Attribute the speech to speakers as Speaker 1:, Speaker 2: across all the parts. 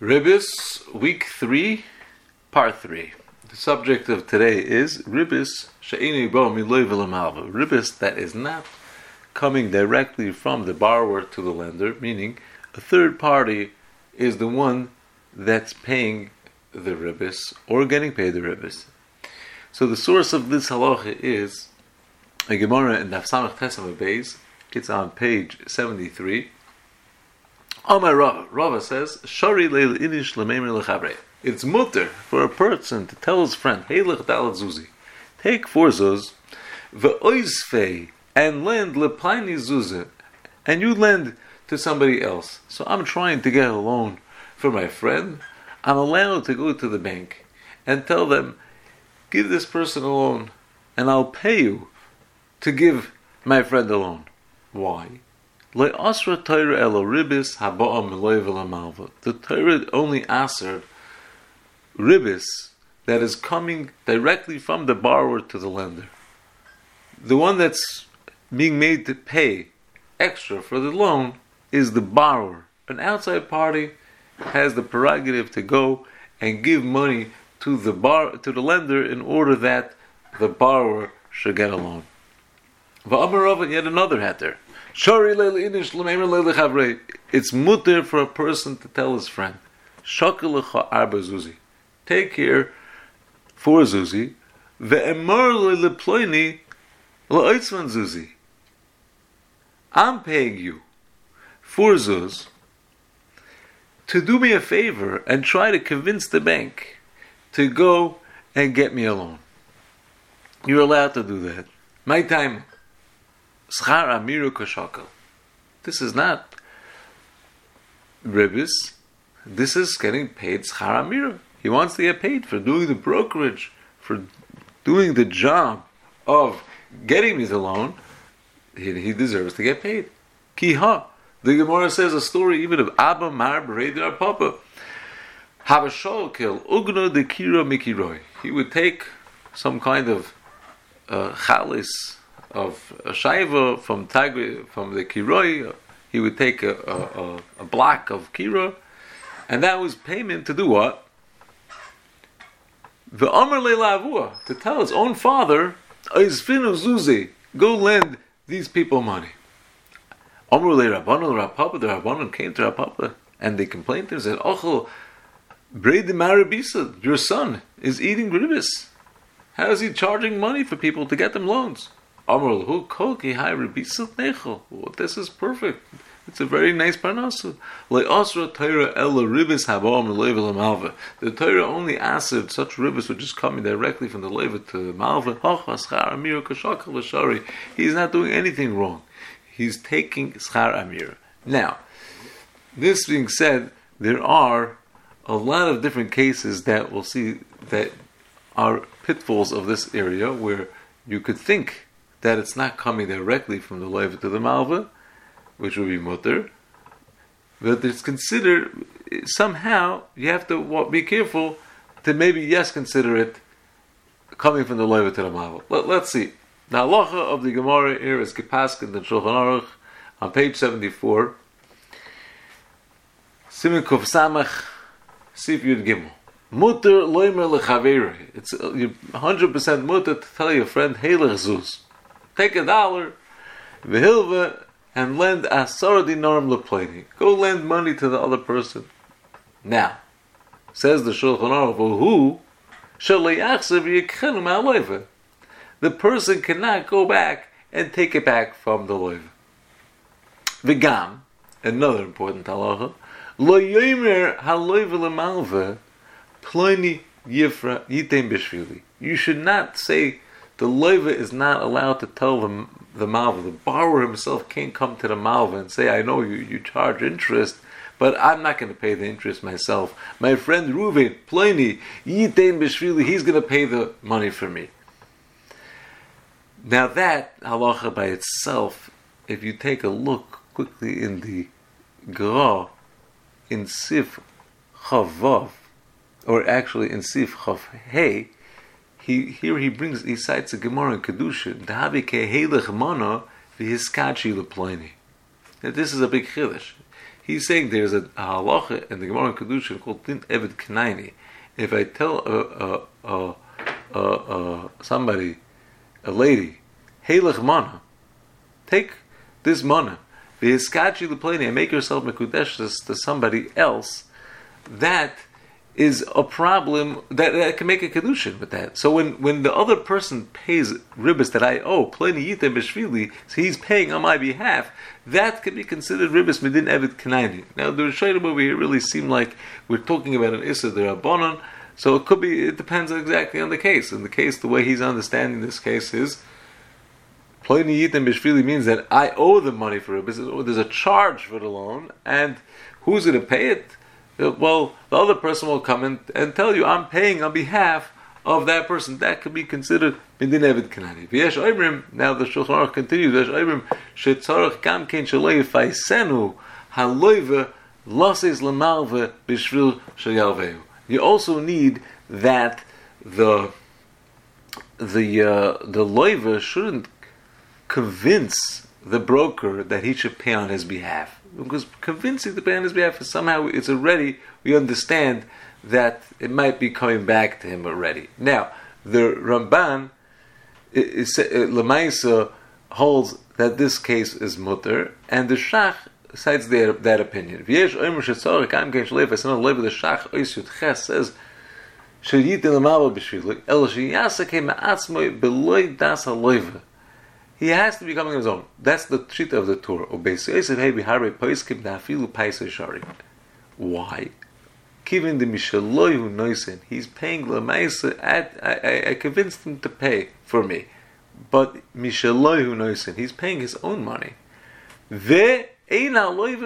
Speaker 1: Ribbis, week three, part three. The subject of today is Ribbis She'ini Bo. Ribbis that is not coming directly from the borrower to the lender, meaning a third party is the one that's paying the ribbis or getting paid the ribbis. So the source of this halacha is a Gemara in Daf Samach Tesam. It's on page seventy-three. Amar Rava. Rava says, Shari leil inish lechabre. It's mutter for a person to tell his friend, Hey lech dalat zuzi. Take four zuz, and lend leplaini zuzi, and you lend to somebody else. So I'm trying to get a loan for my friend. I'm allowed to go to the bank and tell them, give this person a loan, and I'll pay you to give my friend a loan. Why? The Torah only answered ribis that is coming directly from the borrower to the lender. The one that's being made to pay extra for the loan is the borrower. An outside party has the prerogative to go and give money to the bar to the lender in order that the borrower should get a loan. And yet another heter. It's mutter for a person to tell his friend, arba zuzi. Take here for zuzi, ve'emar leploini la'oitzman zuzi. I'm paying you for zuz to do me a favor and try to convince the bank to go and get me a loan. You're allowed to do that. My time Schar amiru koshakel. This is not ribis. This is getting paid schar amiru. He wants to get paid for doing the brokerage, for doing the job of getting me the loan. He, he deserves to get paid. Kiha. The Gemara says a story even of Abba Mar Bereder Papa. Have a shol kill ugno de kira mikiroi. He would take some kind of uh, chalis of a shaiva from Tagri, from the kiroi, he would take a, a, a, block of kira, and that was payment to do what? The Amr Lavua, to tell his own father, Izfinu Zuzi, go lend these people money. Amr Le Rabbanu, Rapapa, the Rabbanon came to Rapapa, and they complained to him, said, Ochel, Braid the Marabisa, your son, is eating gribis. How is he charging money for people to get them loans? This is perfect. It's a very nice parnasa. The Torah only answered such ribis which is coming directly from the leva to the malva. He's not doing anything wrong. He's taking schar amir. Now, this being said, there are a lot of different cases that we'll see that are pitfalls of this area where you could think that it's not coming directly from the Leiva to the Malva, which would be mutter, but it's considered somehow you have to be careful to maybe yes consider it coming from the Leiva to the Malva. Let, us see. The halacha of the Gemara here is Gepaskin the Shulchan Aruch on page seventy four. Simen Kuf Samach Sif Yud Gimel. Mutter loimer lechaveri. It's uh, hundred percent mutter to tell your friend hey take a dollar, v'hilva, and lend asar dinarim lepleni. Go lend money to the other person. Now, says the Shulchan Aruch, who the person cannot go back and take it back from the loiva. V'gam, another important halacha, lo yomer haloiva lemalva, ploni yifra yitem bishvili. You should not say the loiva is not allowed to tell the, the malva. The borrower himself can't come to the malva and say, I know you, you charge interest, but I'm not going to pay the interest myself. My friend Ruven, Pliny, Yitain Bishvili, he's going to pay the money for me. Now that halacha by itself, if you take a look quickly in the Gra, in Sif Chavav, or actually in Sif Chav Hey, he here he brings he cites a Gemara in Kedusha, Dahavi kehelech mana v'hiskachi leploni. This is a big chiddush. He's saying there's a, a halacha in the Gemara in Kedusha called Din Eved Knaini. If I tell a, a, a, a, somebody, a lady, Halech mana, take this mana, v'yiskachi l'pleni, and make yourself mekudesh to somebody else, that is a problem that, that can make a kedushin with that. So when, when the other person pays ribbis that I owe, pleni yitem b'shvili, so he's paying on my behalf, that can be considered ribbis medin evet kanaini. Now the Rishonim over here really seem like we're talking about an issa derabanan, so it could be, it depends exactly on the case. In the case, the way he's understanding this case is, pleni yitem b'shvili means that I owe the money for ribbis, there's a charge for the loan, and who's going to pay it? Well, the other person will come and, and tell you, I'm paying on behalf of that person. That could be considered Bindin Evid Kanani. V'yesh Oimrim, now the Shulchan Aruch continues, V'yesh Oimrim, shetzorach gam kein shaloi faisenu haloive loses lemalve bishvil shayalveu. You also need that the the uh, the loiva shouldn't convince the broker that he should pay on his behalf because convincing the pay on his behalf somehow it's already we understand that it might be coming back to him already. Now the Ramban Lemaisa holds that this case is mutter, and the Shach cites their, that opinion. V'yesh oimer shetzorek am kein shleif asan lev the Shach ois yud ches says sheyit lemavo b'shvilik el sheyasa ke ma'atzmoi beloy das haloiva he has to be coming on his own. That's the treat of the Torah. Why? Given the Mishaloyu Noisen, he's paying Lamaisa I, I, convinced him to pay for me. But Mishaloyu Noisen, he's paying his own money. The Loive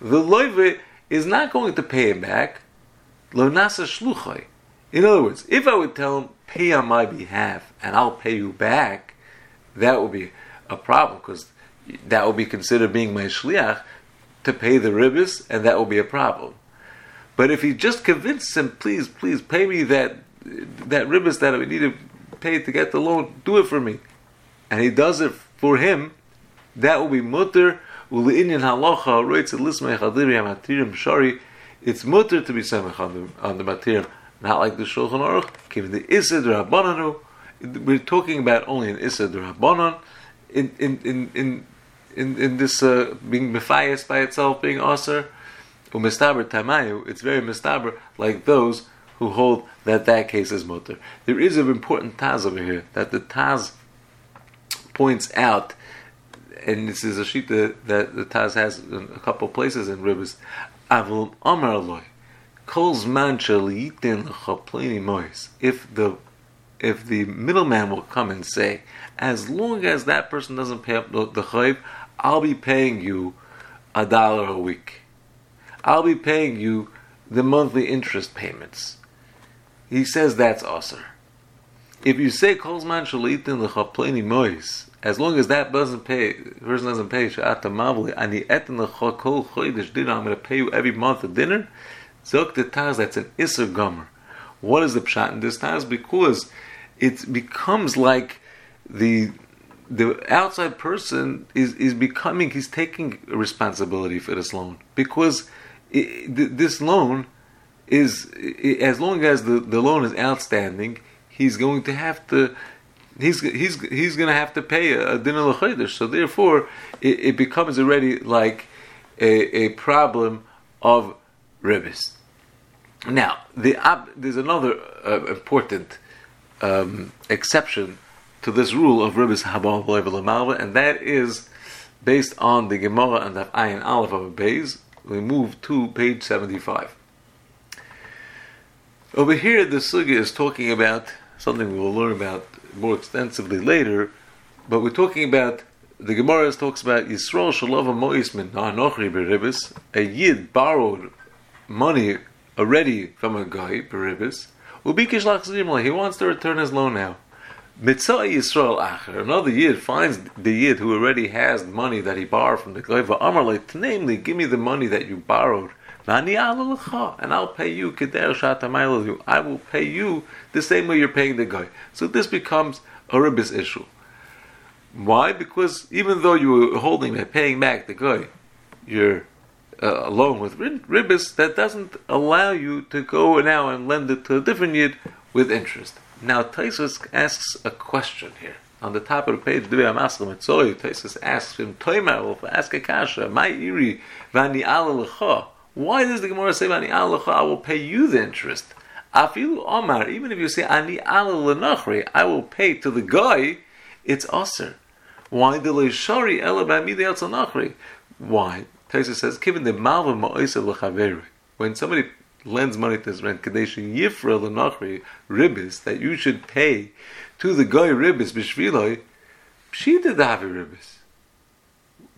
Speaker 1: The Loive is not going to pay him back. In other words, if I would tell him, pay on my behalf and I'll pay you back, that would be a problem because that would be considered being my shliach to pay the ribbis, and that will be a problem. But if he just convinces him, please, please pay me that that ribbis that I need to pay to get the loan, do it for me, and he does it for him, that will be mutter. It's mutter to be semech on the on the material, not like the Shulchan Aruch. Given the isid rabbananu, we're talking about only an Issa Rabbanon in in in in in, in this uh, being Mephias by itself being Aser, Umistaber Tamayu, it's very Mistaber like those who hold that that case is mutter. There is an important Taz over here that the Taz points out, and this is a sheet that, that the Taz has in a couple places in Ribbis. Avul Amar mois. If the if the middleman will come and say, as long as that person doesn't pay up the, chayv, I'll be paying you a dollar a week. I'll be paying you the monthly interest payments. He says that's aser. If you say kolzman shalitin lechapleni mois, as long as that doesn't pay, person doesn't pay sha'ata mavli, ani etin lechakol chodesh dinner, I'm going to pay you every month a dinner. Zok the taz, that's an iser gomer. What is the pshat in this taz? Because it becomes like the the outside person is, is becoming he's taking responsibility for this loan. Because it, this loan is as long as the, the loan is outstanding he's going to have to he's he's he's going to have to pay a, a dinner so therefore it, it, becomes already like a, a problem of ribbis. Now the there's another uh, important um, exception to this rule of Ribbis Habal and that is based on the Gemara and the Ayin Aleph of. We move to page 75. Over here, the Sugya is talking about something we will learn about more extensively later, but we're talking about the Gemara talks about Yisrael Shalava Mois Min Beribis. A Yid borrowed money already from a guy, Beribis, he wants to return his loan now. Mitzvah Yisrael Acher, another Yid finds the Yid who already has money that he borrowed from the Goyva Amarle, namely, give me the money that you borrowed, and I'll pay you I will pay you the same way you're paying the guy. So this becomes a ribbis issue. Why? Because even though you were holding and paying back the guy, your uh, along with ribis that doesn't allow you to go now and lend it to a different yid with interest. Now Taisus asks a question here. On the top of the page, Taisus asks him, Toimar ask a kasha, my iri, vani Why does the Gemara say vani ala I will pay you the interest? Afilu Omar, even if you say ani ala I will pay to the guy, it's aser. Why the leishari ela b'amidei Why? Taisa says, given the malva ma'oisav l'chaveri, when somebody lends money to his rent, kadesh yifra l'nachri ribis, that you should pay to the guy ribis b'shviloi, pshita davi ribis.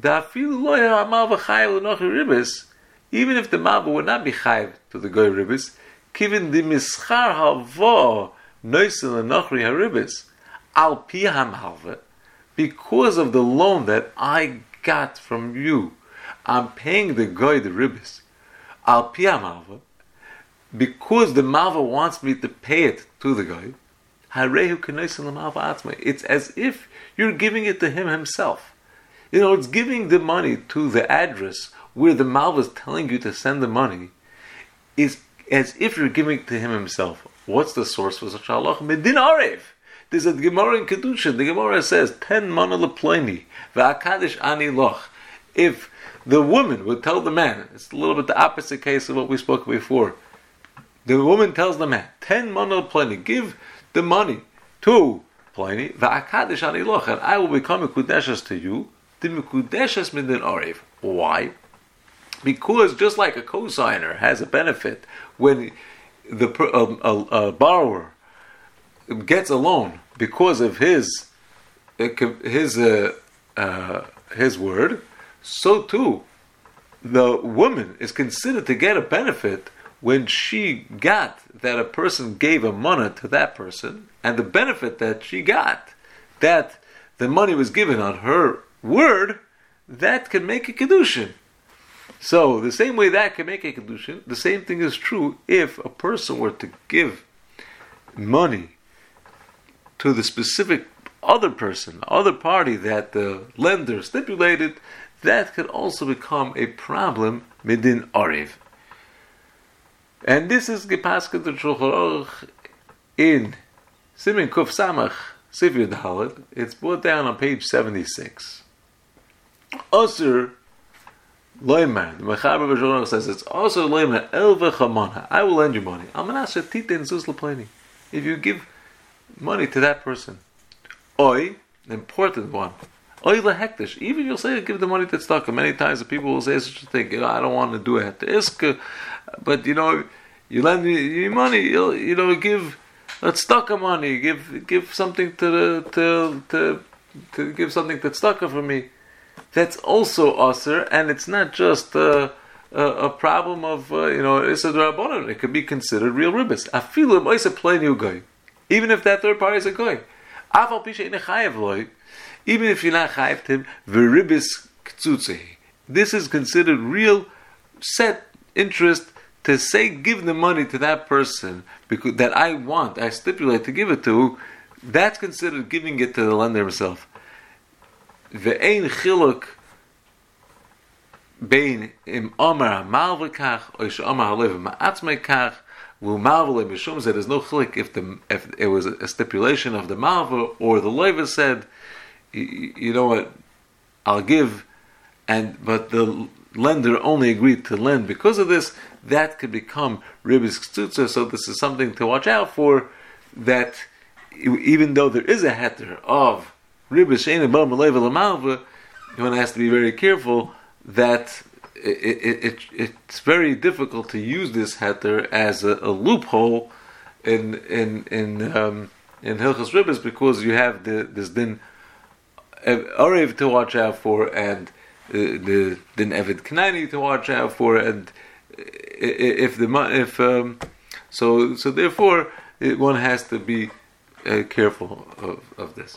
Speaker 1: Dafilu lo ya malva chayav l'nachri ribis, even if the malva would not be chayav to the guy ribis, given the mischar havo noisel l'nachri haribis, al pi malva, because of the loan that I got from you, I'm paying the guy the ribis. Al pia malva, because the malva wants me to pay it to the guy. It's as if you're giving it to him himself. You know, it's giving the money to the address where the malva is telling you to send the money. Is as if you're giving it to him himself. What's the source for such halach? Medin arev. There's a Gemara in Kedusha. The Gemara says, ten mana leploni, v'akadish ani loch. If the woman would tell the man, it's a little bit the opposite case of what we spoke before. The woman tells the man, ten mana leploni, give the money to Pliny, v'akadish ani and I will become a kudeshes to you, the mikudeshes midin arev. Why? Because just like a cosigner has a benefit when the um, a, a borrower gets a loan because of his uh, his uh, uh, his word, so too the woman is considered to get a benefit when she got that a person gave a money to that person, and the benefit that she got that the money was given on her word, that can make a kedushin. So the same way that can make a kedushin, the same thing is true if a person were to give money to the specific other person, other party that the lender stipulated, that could also become a problem midin ariv. And this is Gepaska to Shulchan in Simin Kuf Samach Sifir Dalit. It's brought down on page 76. Osir Loimer, the Mechaber B'Shulchan says it's also Loimer Elva Chamana. I will lend you money. Amanasha Titin Zuz Laplani. If you give money to that person. Oi, the important one. Oi lehektish. Even you'll say give the money to tzedakah. Many times the people will say such a thing. You know, I don't want to do it. Iska, but you know, you lend me money. You'll, you know, give tzedakah money. Give give something to the to to to give something to tzedakah for me. That's also usher, and it's not just. A, a problem of uh, you know it's a drabonon. It could be considered real ribbis. I feel it. I say plain guy even if that third party is a goy. Even if you're not chayiv him, veribis ktsutzehi. This is considered real set interest to say give the money to that person because that I want, I stipulate to give it to. That's considered giving it to the lender himself. Ve'ein chiluk bein im omer malvekach or omer halev ma'atzmekach will marvel in Mishum there's no chlik if the if it was a stipulation of the marvel or the loiva said, you know what, I'll give, and but the lender only agreed to lend because of this. That could become ribis ktutza. So this is something to watch out for. That even though there is a heter of ribis shein abam one has to be very careful that it, it, it's very difficult to use this heter as a, a loophole in in in um, in Hilchas Ribbis because you have the this din Arev to watch out for and uh, the din Evid Knani to watch out for and if the if um, so so therefore one has to be uh, careful of, of this.